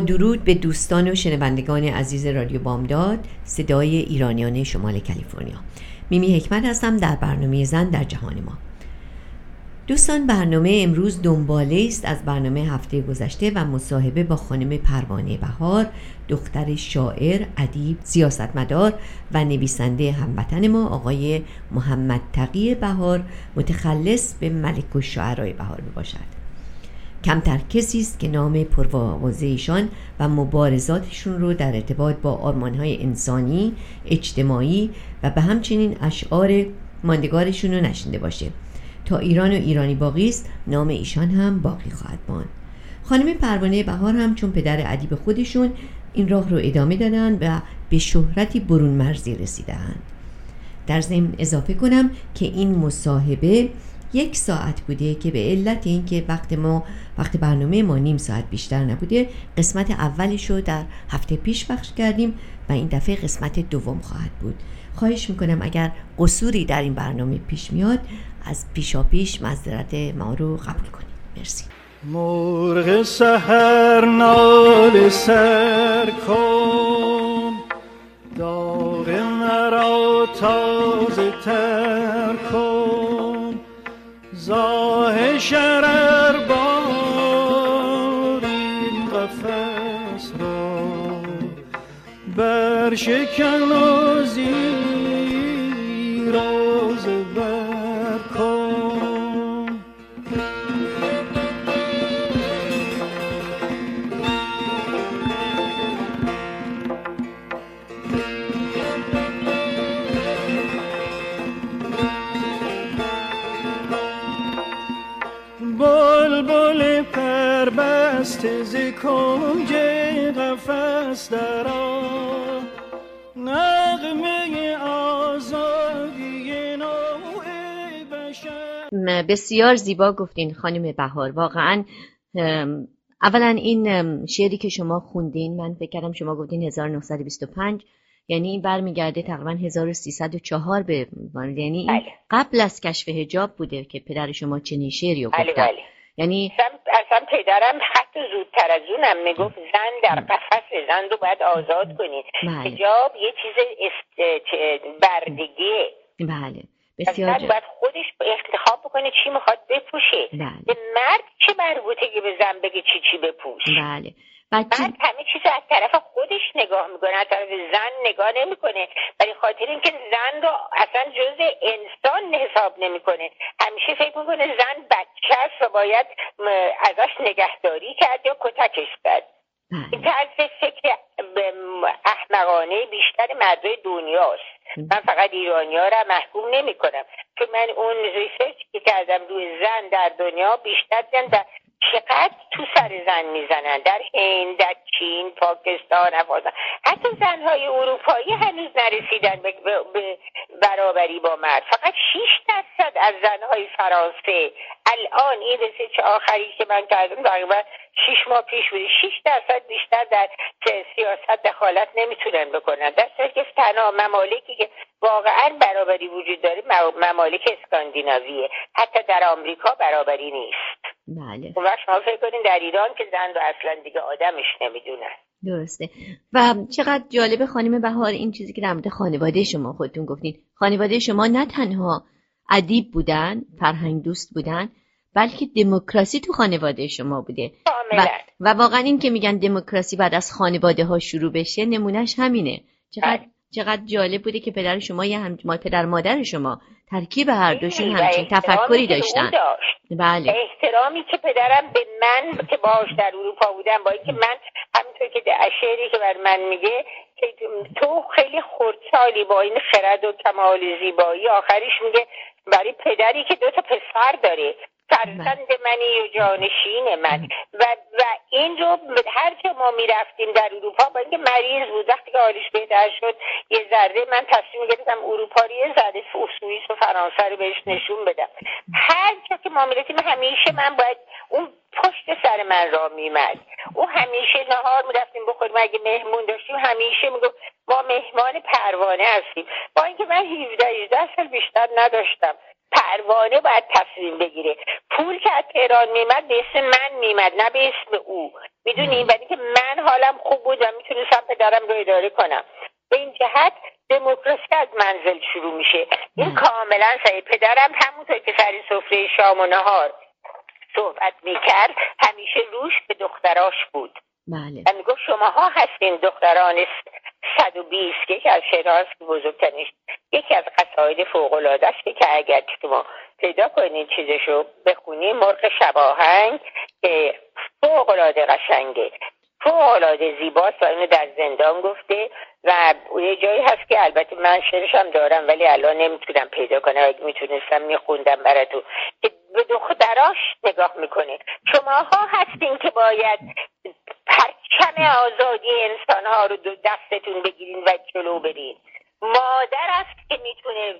درود به دوستان و شنوندگان عزیز رادیو بامداد صدای ایرانیان شمال کالیفرنیا. میمی حکمت هستم در برنامه زن در جهان ما. دوستان برنامه امروز دنباله است از برنامه هفته گذشته و مصاحبه با خانم پروانه بهار دختر شاعر، ادیب، سیاستمدار و نویسنده هموطن ما آقای محمد تقی بهار متخلص به ملک و شعرهای بهار باشد کمتر کسی است که نام پرواز ایشان و مبارزاتشون رو در ارتباط با آرمانهای انسانی، اجتماعی و به همچنین اشعار ماندگارشون رو نشنده باشه. تا ایران و ایرانی باقی است نام ایشان هم باقی خواهد ماند. خانم پروانه بهار هم چون پدر ادیب خودشون این راه رو ادامه دادن و به شهرتی برون مرزی رسیدند در ضمن اضافه کنم که این مصاحبه یک ساعت بوده که به علت اینکه وقت ما وقت برنامه ما نیم ساعت بیشتر نبوده قسمت اولش رو در هفته پیش بخش کردیم و این دفعه قسمت دوم خواهد بود. خواهش می‌کنم اگر قصوری در این برنامه پیش میاد از پیشا پیش مذارت ما رو قبول کنیم مرسی. مرغ سهر نال سر کن داغ مرا تازه تر کن. زاه شرر بار قفص را بر شکن و زیراز بسیار زیبا گفتین خانم بهار. واقعا اولا این شعری که شما خوندین من فکر کردم شما گفتین 1925 یعنی این برمیگرده تقریبا 1304 به یعنی این بله. قبل از کشف حجاب بوده که پدر شما چنین شعری رو بله گفتن. بله. یعنی اصلا, پدرم حتی زودتر از اونم می‌گفت زن در قفس زن رو باید آزاد کنید بله. حجاب یه چیز است... بردگیه. بله. بسیار. باید خودش انتخاب بکنه چی می‌خواد بپوشه. بله. به مرد چه مربوطه که به زن بگه چی چی بپوش؟ بله. بچه مرد همه چیز از طرف خودش نگاه می‌کنه از طرف زن نگاه نمی‌کنه. برای خاطر اینکه زن رو اصلا جز انسان حساب نمی‌کنه. همیشه فکر می‌کنه زن بچه است و باید ازش نگهداری کرد یا کتکش کرد. این بله طرز فکر احمقانه بیشتر مردای دنیاست. من فقط ایرانی ها را محکوم نمی کنم. که من اون research که کردم روی زن در دنیا بیشتر دیدم در چقدر تو سر زن می‌زنن؟ در هند در چین پاکستان افغانستان. حتی زنهای اروپایی هنوز نرسیدن به, برابری با مرد. فقط 6 درصد از زنهای فرانسه الان این research آخری که من کردم تقریبا 6 ماه پیش بوده. 6 درصد بیشتر در سیاست دخالت نمی‌تونن بکنن. در صورتی که تنها ممالکی که واقعا برابری وجود داره ممالک اسکاندیناویه. حتی در آمریکا برابری نیست. بله. اون وقت شما فکر کنین در ایران که زن رو اصلا دیگه آدمش نمی‌دونن. درسته. و چقدر جالب خانم بهار این چیزی که در مورد خانواده شما خودتون گفتین. خانواده شما نه تنها ادیب بودن فرهنگ دوست بودن بلکه دموکراسی تو خانواده شما بوده. و, و واقعا این که میگن دموکراسی بعد از خانواده ها شروع بشه نمونهش همینه. چقدر چقدر جالب بوده که پدر شما یا هم پدر مادر شما ترکیب هر دوشون همچین تفکری داشتن. داشت. بله. احترامی که پدرم به من که باش در اروپا بودم با اینکه من همینطور که در شعری که بر من میگه که تو خیلی خردسالی با این خرد و کمال زیبایی. آخرش میگه برای پدری که دو تا پسر داره. فرزند منی و جانشین من. و, و این رو هر جا ما می‌رفتیم در اروپا با اینکه مریض بود وقتی که حالش بهتر شد یه ذره من تصمیم گرفتم اروپا رو یه ذره سوئیس و فرانسه رو بهش نشون بدم. هر جا که ما می‌رسیم همیشه من باید اون پشت سر من را میمد. او همیشه نهار می‌رفتیم بخوریم اگه مهمون داشتیم همیشه می‌گفت ما مهمان پروانه هستیم. با اینکه من 17 18 سال بیشتر نداشتم. پروانه باید تصمیم بگیره. پول که از تهران میمد به اسم من میمد نه به اسم او. می‌دونی؟ ولی که من حالم خوب بود و می‌تونستم پدرم رو اداره کنم. به این جهت دموکراسی از منزل شروع میشه. این کاملا صحیح. پدرم همونطور که سر سفره شام و نهار صحبت می‌کرد همیشه روش به دختراش بود. بله. و می‌گفت شماها هستین دختران 120 که یکی از شعرهاست که بزرگترینش یکی از قصاید فوق العاده است که اگر شما پیدا کنید چیزشو بخونی مرغ شباهنگ که فوق العاده قشنگه. فوق العاده زیباست و اینو در زندان گفته و یه جایی هست که البته من شعرش هم دارم ولی الان نمی‌تونم پیدا کنم. اگه می‌تونستم میخوندم براتون. که به دختراش نگاه می‌کنه. شماها هستین که باید پرچم آزادی انسان ها رو دو دستتون بگیرین و جلو برین. مادر است که می‌تونه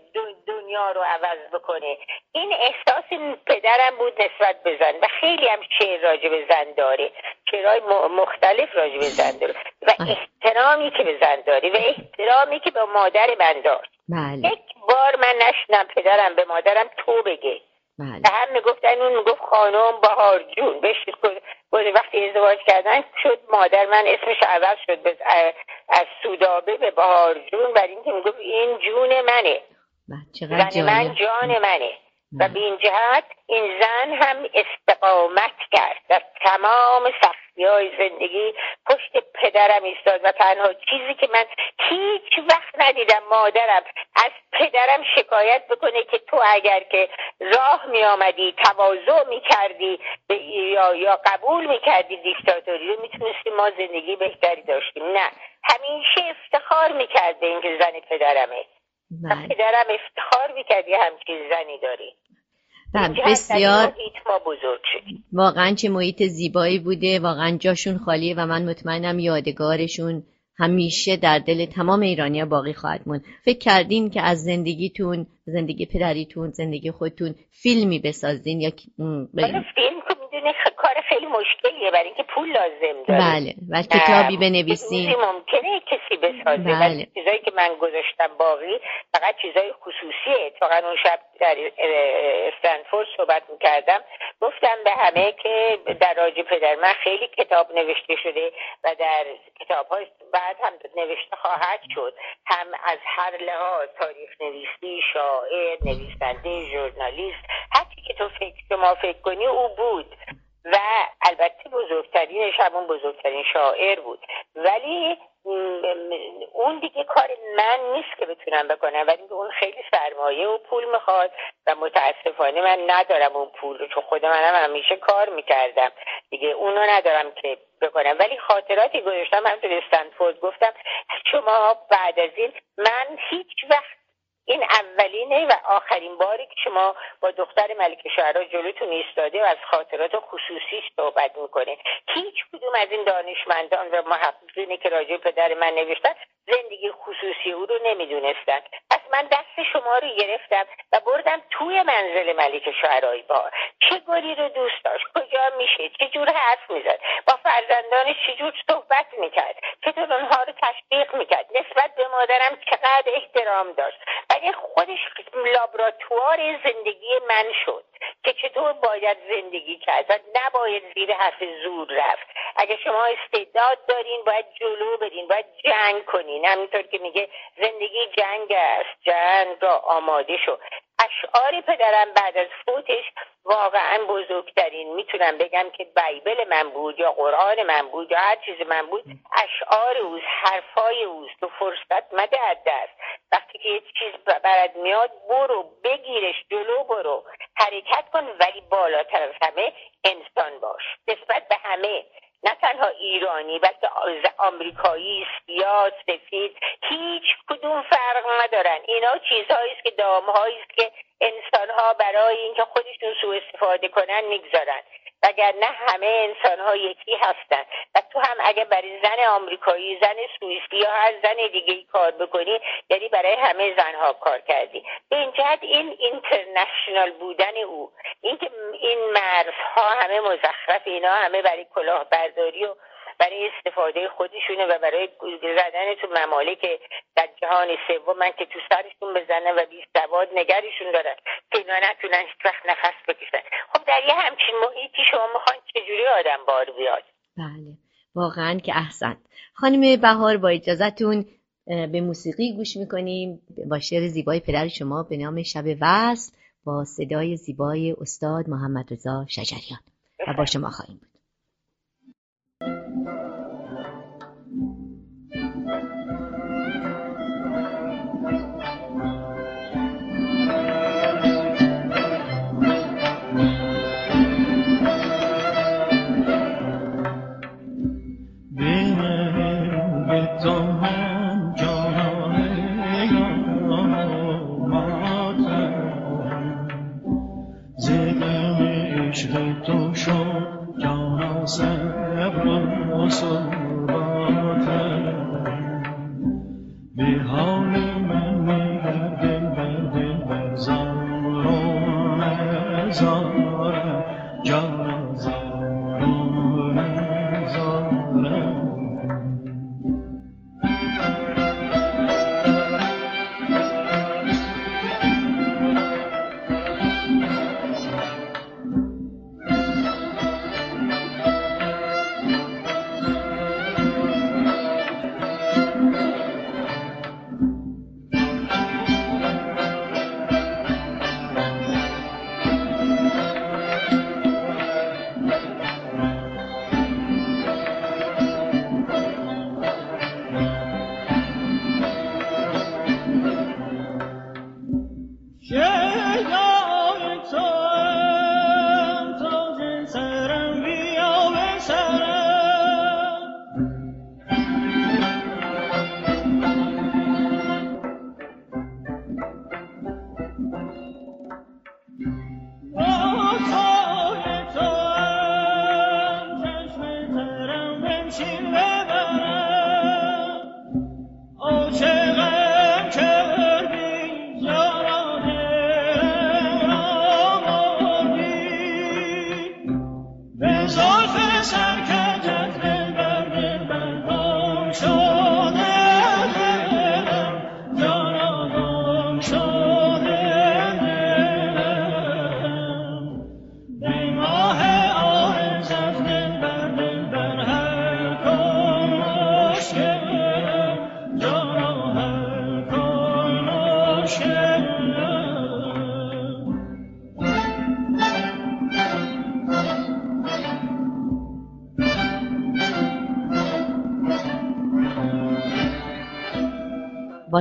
دنیا رو عوض بکنه. این احساس پدرم بود نسبت به زن و خیلی هم شعر راجع به زن داره. شعرهای مختلف راجع به زن داره و احترامی که به زن داره و احترامی که به مادر من داشت. بله. یک بار من نشنم پدرم به مادرم تو بگه. بله و هم می‌گفتن اون می‌گفت خانم بهار جون گفت وقتی ازدواج کردن شد مادر من اسمش عوض شد به- از سودابه به بهار جون برای اینکه می‌گفت این جون منه بله. زن من جان منه و بله. به این جهت این زن هم استقامت کرد در تمام سختی های زندگی پشت پدرم ایستاد و تنها چیزی که من هیچ وقت ندیدم مادرم از پدرم شکایت بکنه که تو اگر که راه می آمدی تواضع می کردی یا, یا قبول می کردی دیکتاتوری رو می‌تونستی ما زندگی بهتری داشتیم. نه. همیشه افتخار می کرده اینکه زن پدرمه. بله. پدرم افتخار می‌کرد یه همچین زنی داری. بله بسیار ما بزرگ شدیم واقعا چه محیط زیبایی بوده واقعا جاشون خالیه و من مطمئنم یادگارشون همیشه در دل تمام ایرانیا باقی خواهد موند. فکر کردین که از زندگیتون زندگی پدریتون زندگی خودتون فیلمی بسازین یا بگیم. فیلم که می‌دونه کار خیلی مشکلیه برای اینکه پول لازم داره. بله و کتابی نه، بنویسین. ممکنه بسازه. بله. ولی چیزایی که من گذاشتم باقی فقط چیزای خصوصیه. اتفاقا اون شب در استنفورد صحبت می‌کردم. گفتم به همه که در راج پدر من خیلی کتاب نوشته شده و در کتاب های بعد هم نوشته خواهد شد. هم از هر لحاظ تاریخ نویسی شاعر نویسنده ژورنالیست هرچی که تو فکر شما فکر کنی او بود. و البته بزرگترینش همون بزرگترین شاعر بود. ولی اون دیگه کار من نیست که بتونم بکنم ولی اون خیلی سرمایه و پول می‌خواد و متاسفانه من ندارم اون پول رو چون خود منم همیشه کار می‌کردم. دیگه اونو ندارم که بکنم. ولی خاطراتی گذاشتم همونطور استنفورد گفتم شما بعد از این من هیچ وقت این اولینه و آخرین باری که شما با دختر ملک شعرا جلوتون ایستاده و از خاطرات خصوصیش صحبت می‌کنه هیچ کدوم از این دانشمندان و محققینی که راجع پدر من نوشتن زندگی خصوصی او رو نمی‌دونستن. من دست شما رو گرفتم و بردم توی منزل ملک شعرایی با. چه گلی رو دوست داشت؟ کجا میشه؟ چه جور حرف می‌زد؟ با فرزندانش جور صحبت می‌کرد؟ چطور اونها رو تشویق می‌کرد؟ نسبت به مادرم چقدر احترام داشت؟ ولی خودش لابراتوار زندگی من شد که چطور باید زندگی کرد و نباید زیر حرف زور رفت. اگه شما استعداد دارین باید جلو برین باید جنگ کنین. همینطور که میگه زندگی جنگ است. جنگ را آماده شو. اشعار پدرم بعد از فوتش واقعا بزرگترین. می‌تونم بگم که بایبل من بود یا قرآن من بود یا هر چیز من بود اشعار اوست حرفای اوست و فرصت مده دست. وقتی که یه چیز برد میاد برو بگیرش جلو برو. حرکت کن ولی بالاتر از همه انسان باش. نسبت به همه نه تنها ایرانی بلکه آمریکایی سیاه سفید هیچ کدوم فرق ندارن. اینا چیزهایی است که دامهایی است که انسانها برای اینکه خودشون سوء استفاده کنن می‌گذارن. نه همه انسان ها یکی هستن. و تو هم اگه برای زن آمریکایی زن سوئیسی یا هر زن دیگه ای کار بکنی یعنی برای همه زنها کار کردی. به این جهت این اینترنشنال بودن او اینکه این مرزها همه مزخرف اینا همه برای کلاهبرداری و برای استفاده خودشونه و برای زدن تو ممالک در جهان سوم که تو سرشون بزنن و بی سواد نگرشون دارن که اینا نتونن هیچ وقت نفس بکشن. خب در یه همچین محیطی شما می‌خواین چجوری آدم بار بیاد؟ بله. واقعا که احسن. خانم بهار با اجازتون به موسیقی گوش می‌کنیم. با شعر زیبای پدر شما به نام شب وصل با صدای زیبای استاد محمد رضا شجریان. و با شما خواهیم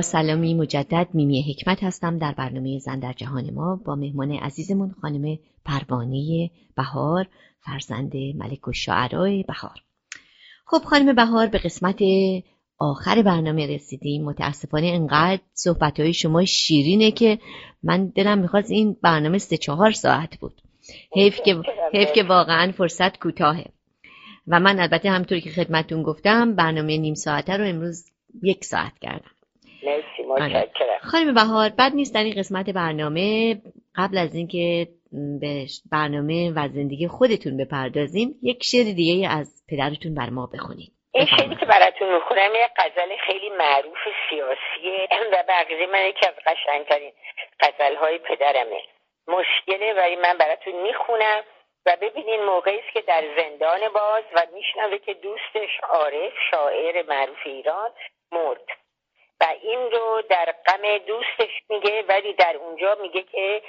سلامی مجدد میمی حکمت هستم در برنامه زن در جهان ما با مهمان عزیزمون خانم پروانه بهار فرزند ملک و شعرهای بهار. خب خانم بهار به قسمت آخر برنامه رسیدیم. متاسفانه انقدر صحبت های شما شیرینه که من دلم می‌خواست این برنامه سه چهار ساعت بود. حیف که, حیف که واقعا فرصت کوتاهه. و من البته همطوری که خدمتون گفتم برنامه نیم ساعته رو امروز یک ساعت کردم. مرسی آره. خانم بهار بد نیست در این قسمت برنامه قبل از اینکه به برنامه و زندگی خودتون بپردازیم یک شعر دیگه از پدرتون بر ما بخونید. این شعری که براتون می‌خونم یه غزل خیلی معروف سیاسیه. و بقیه من یکی از قشنگترین غزل های پدرمه. مشکله ولی من براتون می‌خونم و ببینین موقعی است که در زندان باز و میشنوه که دوستش عارف شاعر معروف ایران مرد. این رو در غم دوستش میگه ولی در اونجا میگه که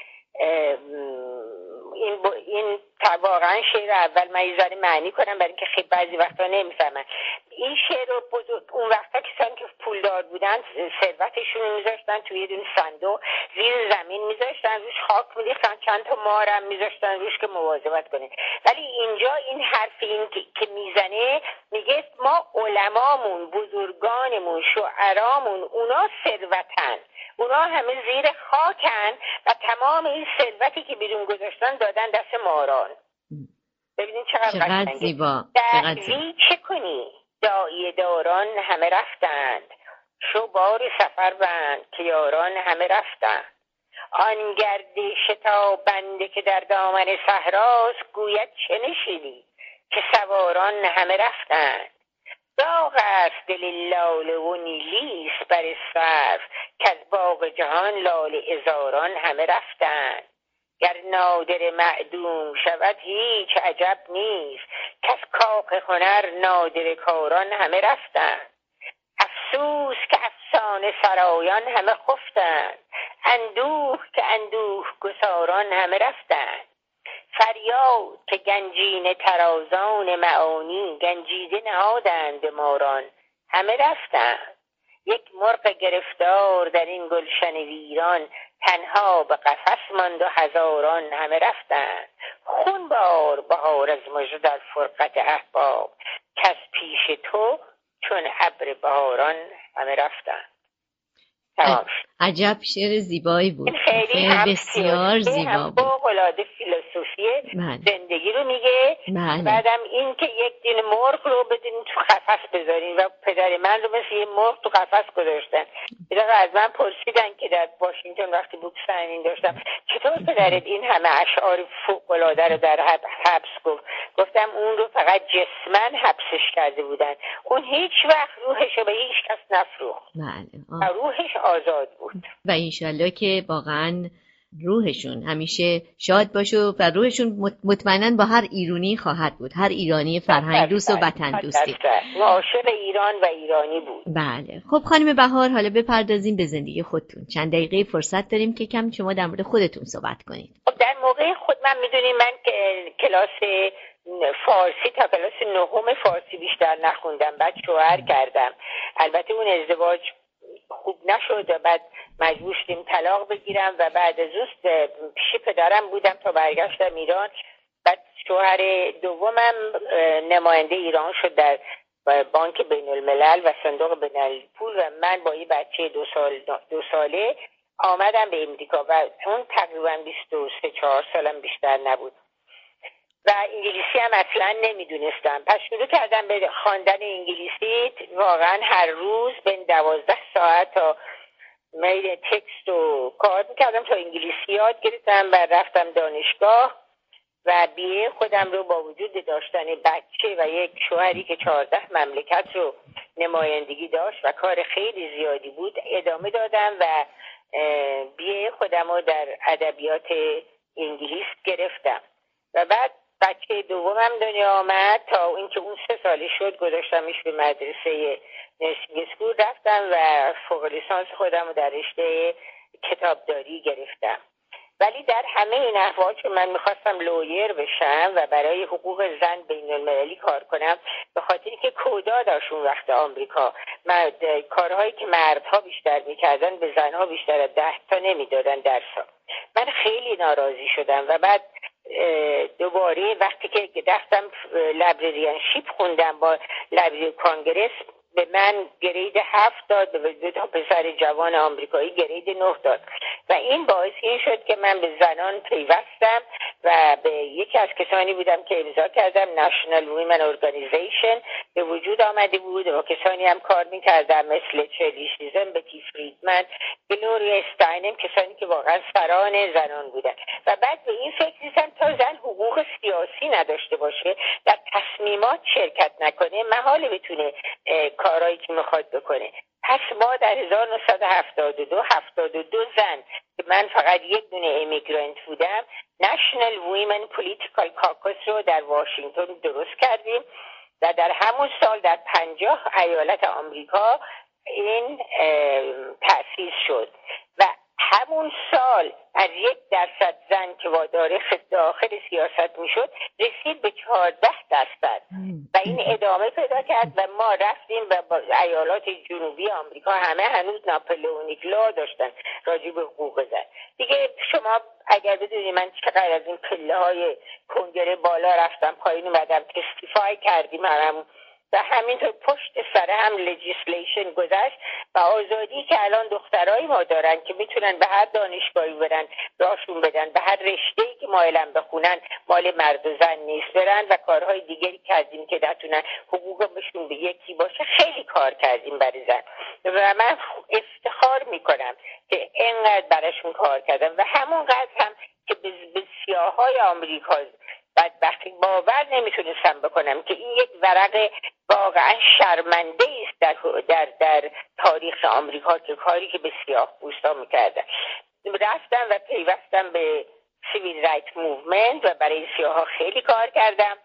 این این واقعا شعر اول من یه معنی کنم برای اینکه خیلی بعضی وقتا نمی‌فهمن. این شعر رو بزرگ اون وقتا کسانی که پولدار بودن ثروتشون رو میذاشتن توی یه دون صندوق زیر زمین میذاشتن روش خاک میریختن چند تا مارم میذاشتن روش که مواظبت کنه ولی اینجا این حرف این که می‌زنه میگه ما علمامون بزرگانمون شعرامون اونا ثروتن. اونا همه زیر خاکن و تمام این ثروتی که بیرون گذاشتن دادن دست ماران. ببینید چقدر, چقدر زیبا. چه کنی؟ دایی داران همه رفتند. شو بار سفر بند که یاران همه رفتند. آن گردی شتابنده که در دامن صحراست گوید چه نشیدی که سواران همه رفتند. داغ است دل لاله و نیلیس بر صرف که از باغ جهان لاله ازاران همه رفتند. گر نادر معدوم شود هیچ عجب نیست. کس کاخ هنر نادر کاران همه رفتند افسوس که افسانه سرایان همه خفتند اندوه که اندوه گساران همه رفتند فریاد که گنجین ترازان معانی گنجیده نهادند ماران همه رفتند یک مرغ گرفتار در این گلشن ویران تنها به قفس ماند و هزاران همه رفتند. خون بار بهار از مژه در فرقت احباب کس پیش تو چون ابر بهاران همه رفتند. عجب شعر زیبایی بود. خیلی بسیار زیبا بود. فوق فیلسوفی بله. زندگی رو میگه. بله. بعدم این که یک دین مرغ رو بدین تو قفس بذارین و پدر من رو مثل یه مرغ تو قفس گذاشتن. یه از من پرسیدن که در واشنگتن وقتی بود سنین داشتم چطور پدرت این همه اشعار فوق العاده رو در حبس گفت؟ گفتم اون رو فقط جسمن حبسش کرده بودن. اون هیچ وقت روحش رو به هیچ کس نفروخت. بله. روحش آزاد بود. و انشالله که واقعا روحشون. همیشه شاد باشه و روحشون مطمئنا با هر ایرانی خواهد بود. هر ایرانی فرهنگ دوست و وطن دوستی عاشق ایران و ایرانی بود. بله. خب خانم بهار حالا بپردازیم به زندگی خودتون. چند دقیقه فرصت داریم که کم شما در مورد خودتون صحبت کنید. خب در موقع خود من می‌دونیم من کلاس فارسی تا کلاس نهم فارسی بیشتر نخوندم. بعد شوهر کردم. البته اون ازدواج خوب نشد بعد مجبور شدیم طلاق بگیرم و بعد از اوست پیش پدرم بودم تا برگشتم ایران. بعد شوهر دومم نماینده ایران شد در بانک بین الملل و صندوق بین پول و من با یه بچه دو, سال دو ساله آمدم به امریکا و اون تقریبا 23 4 سالم بیشتر نبود. و انگلیسی هم اصلا نمی‌دونستم. پس شروع کردم به خواندن انگلیسی. واقعا هر روز به دوازده ساعت تا میل تکست و کار می‌کردم تا انگلیسی یاد گرفتم و رفتم دانشگاه و بیه خودم رو با وجود داشتن بچه و یک شوهری که چهارده مملکت رو نمایندگی داشت و کار خیلی زیادی بود ادامه دادم و بیه خودم رو در ادبیات انگلیس گرفتم. و بعد بچه دومم دنیا آمد تا اینکه اون سه سالی شد گذاشتمش به مدرسه نرسینگ اسکول رفتم و فوق لیسانس خودم رو در رشته کتابداری گرفتم. ولی در همه این احوال که من می‌خواستم لویر بشم و برای حقوق زن بین المللی کار کنم به خاطر که کودا داشت اون وقت آمریکا کارهایی که مردها بیشتر می‌کردن به زنها بیشتر از ده تا نمی‌دادن درسا من خیلی ناراضی شدم و بعد دوباره وقتی که رفتم لبریریانشیپ خوندم با لبری کانگرس به من گرید هفت داد به دو تا پسر جوان آمریکایی گرید نه داد. و این باعث این شد که من به زنان پیوستم و به یکی از کسانی بودم که امضا کردم National Women Organization. به وجود آمده بود و کسانی هم کار می‌کردم مثل چلی شیزن بتی فریدمن گلوریا استاینم کسانی که واقعا سران زنان بودن. و بعد به این فکر رسیدم تا زن حقوق سیاسی نداشته باشه در تصمیمات شرکت نکنه محاله بتونه کارهایی که می‌خواد بکنه پس ما در 1972 72 زن که من فقط یک دونه امیگرانت بودم National Women Political Caucus رو در واشنگتن درست کردیم و در همون سال در پنجاه ایالت آمریکا این تأسیس شد. و همون سال از یک درصد زن که وادار داخل سیاست می‌شد رسید به چهارده درصد. و این ادامه پیدا کرد و ما رفتیم و با ایالات جنوبی آمریکا همه هنوز ناپلئونیک لا داشتن راجع به حقوق زن. دیگه شما اگر بدونی من چقدر از این پله های کنگره بالا رفتم پایین اومدم تستیفای کردیم همون و همینطور پشت سر هم legislation گذشت و آزادی که الان دخترای ما دارن که می‌تونن به هر دانشگاهی برن راشون بدن به هر رشته که مایلن بخونن مال مرد و زن نیست. برن و کارهای دیگری کردیم که بتونن حقوقشون به یکی باشه. خیلی کار کردیم برای زن. و من افتخار می‌کنم که اینقدر براشون کار کردم و همونقدر هم که به سیاهای آمریکا بدبختی باور نمی‌تونستم بکنم که این یک ورق واقعا شرمنده است در, در, در تاریخ آمریکا که کاری که به سیاه پوستا می‌کردن. رفتم و پیوستم به civil right movement و برای سیاه ها خیلی کار کردم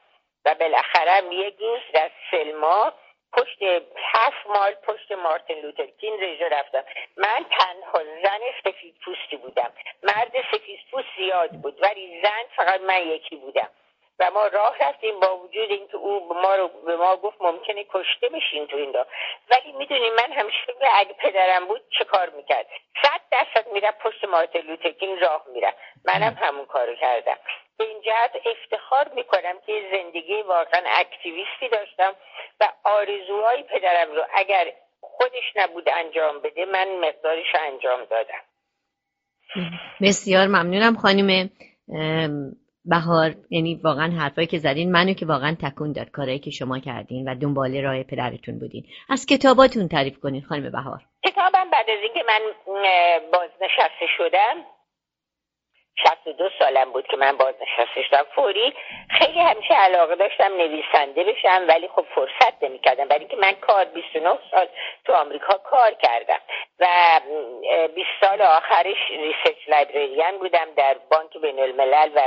و بالاخره یک روز در سلما پشت هفت مایل پشت مارتین لوتر کینگ رژه رفتم. من تنها زن سفید پوستی بودم. مرد سفید پوست زیاد بود ولی زن فقط من یکی بودم. و ما راه رفتیم با وجود اینکه او به ما رو به ما گفت ممکنه کشته بشین تو این راه. ولی می‌دونی من همیشه اگه پدرم بود چه کار می‌کرد؟ صد درصد میره پشت مارتین لوترکینگ راه میره منم همون کارو کردم. به این جهت افتخار می‌کنم که زندگی واقعا اکتیویستی داشتم و آرزوهای پدرم رو اگر خودش نبود انجام بده من مقدارش انجام دادم. بسیار ممنونم خانم بهار. یعنی واقعا حرفایی که زدین منو که واقعا تکون داد کارهایی که شما کردین و دنبال راه پدرتون بودین. از کتاباتون تعریف کنین خانم بهار. کتابم بعد از اینکه من بازنشسته شدم 62 سالم بود که من بازنشسته شدم فوری خیلی همیشه علاقه داشتم نویسنده بشم ولی خب فرصت نمی‌کردم. برای اینکه من کار 29 سال تو آمریکا کار کردم و 20 سال آخرش research librarian بودم در بانک بین الملل و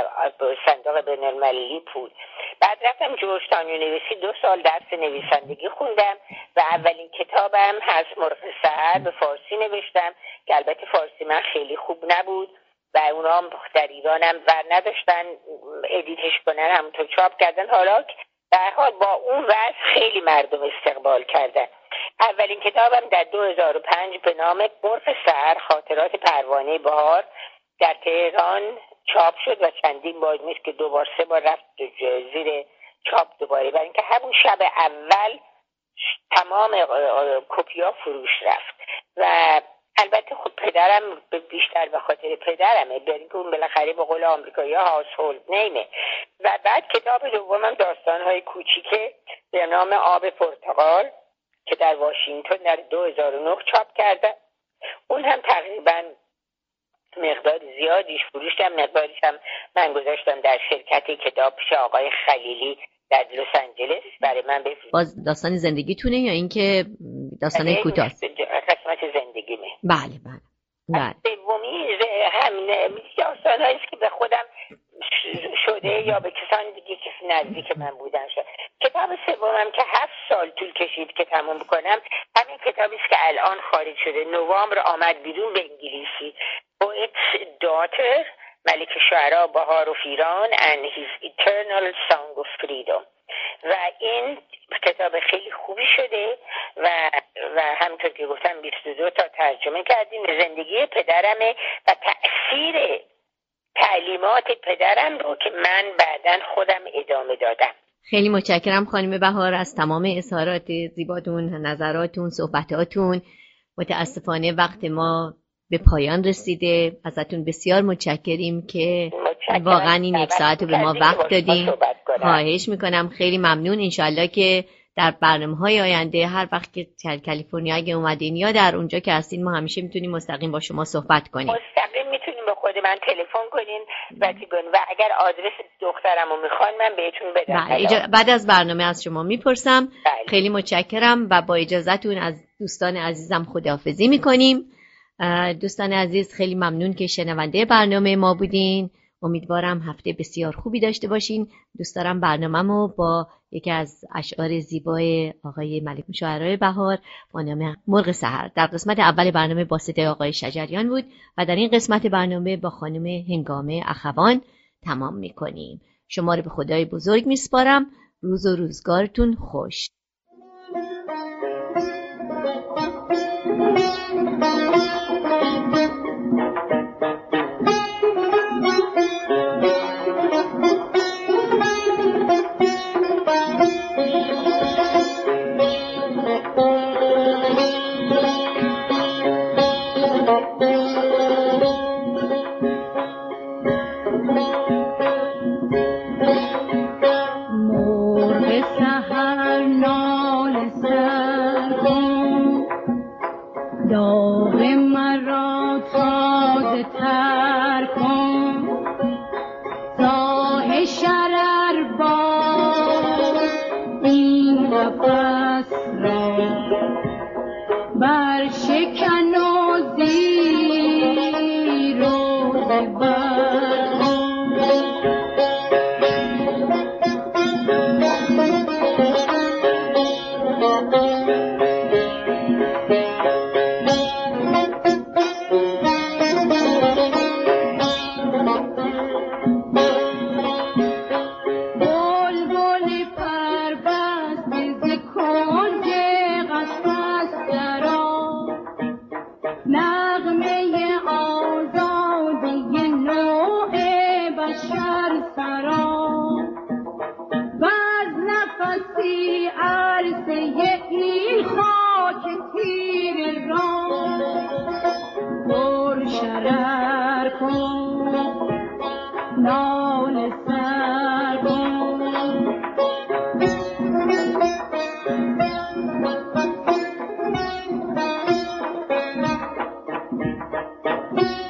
صندوق بین المللی پول. بعد رفتم Georgetown University. دو سال درس نویسندگی خوندم و اولین کتابم هست مرغ سحر به فارسی نوشتم که البته فارسی من خیلی خوب نبود. و اونا هم در ایران هم ور نداشتن edit ش کنن همونطور چاپ کردن. حالا در حال با اون وضع خیلی مردم استقبال کردن. اولین کتابم در 2005 به نام برف سر خاطرات پروانه بهار در تهران چاپ شد و چندین بار نیست که دوبار سه بار رفت زیر چاپ دوباره. برای اینکه همون شب اول تمام کپیا فروش رفت. و البته خب پدرم بیشتر به خاطر پدرمه. برای که اون بالاخره به قول آمریکایی ها هولد نیمه و بعد کتاب دومم داستانهای کوچیکه به نام آب پرتغال که در واشنگتن در 2009 چاپ کرده. اون هم تقریبا مقدار زیادیش فروشتم مقداریش هم من گذاشتم در شرکت کتاب پیش آقای خلیلی در لس آنجلس. برای من بفرست. باز داستان زندگیتونه یا اینکه داستان بله، کوتاه؟ بله بله. بله. سومی هم داستان است که به خودم شده یا به کسان دیگه که نزدیک من بودن شد. کتاب سومم که هفت سال طول کشید که تموم بکنم همین کتابی است که الان خارج شده. نوامبر آمد بیرون به انگلیسی Poet's Daughter ملک شعرا بهار و فیران and his eternal song of freedom. و این کتاب خیلی خوبی شده و و همونطور که گفتم 22 تا ترجمه کردیم. زندگی پدرمه و تاثیر تعلیمات پدرم رو که من بعدا خودم ادامه دادم. خیلی متشکرم خانم بهار از تمام اظهارات زیباتون نظراتون صحبتاتون. متاسفانه وقت ما به پایان رسیده. ازتون بسیار متشکریم که متشکرم. واقعا این یک ساعت رو به ما وقت با شما دادین صحبت کنم. خواهش می‌کنم. خیلی ممنون. انشالله که در برنامه های آینده هر وقت که کالیفرنیا اگه اومدین یا در اونجا که هستین ما همیشه می‌تونیم مستقیم با شما صحبت کنیم. مستقیم می‌تونیم به خود من تلفن کنین و و اگر آدرس دخترم رو می‌خوان من بهتون بدم. بله اجا- بعد از برنامه از شما می‌پرسم. بله. خیلی متشکرم و با اجازهتون از دوستان عزیزم خداحافظی می‌کنیم. دوستان عزیز خیلی ممنون که شنونده برنامه ما بودین. امیدوارم هفته بسیار خوبی داشته باشین. دوست دارم برنامه‌مو با یکی از اشعار زیبای آقای ملک شاعرای بهار با نام مرغ سحر. در قسمت اول برنامه با صدای آقای شجریان بود و در این قسمت برنامه با خانم هنگامه اخوان تمام می‌کنیم. شما رو به خدای بزرگ میسپارم. روز و روزگارتون خوش. Thank you.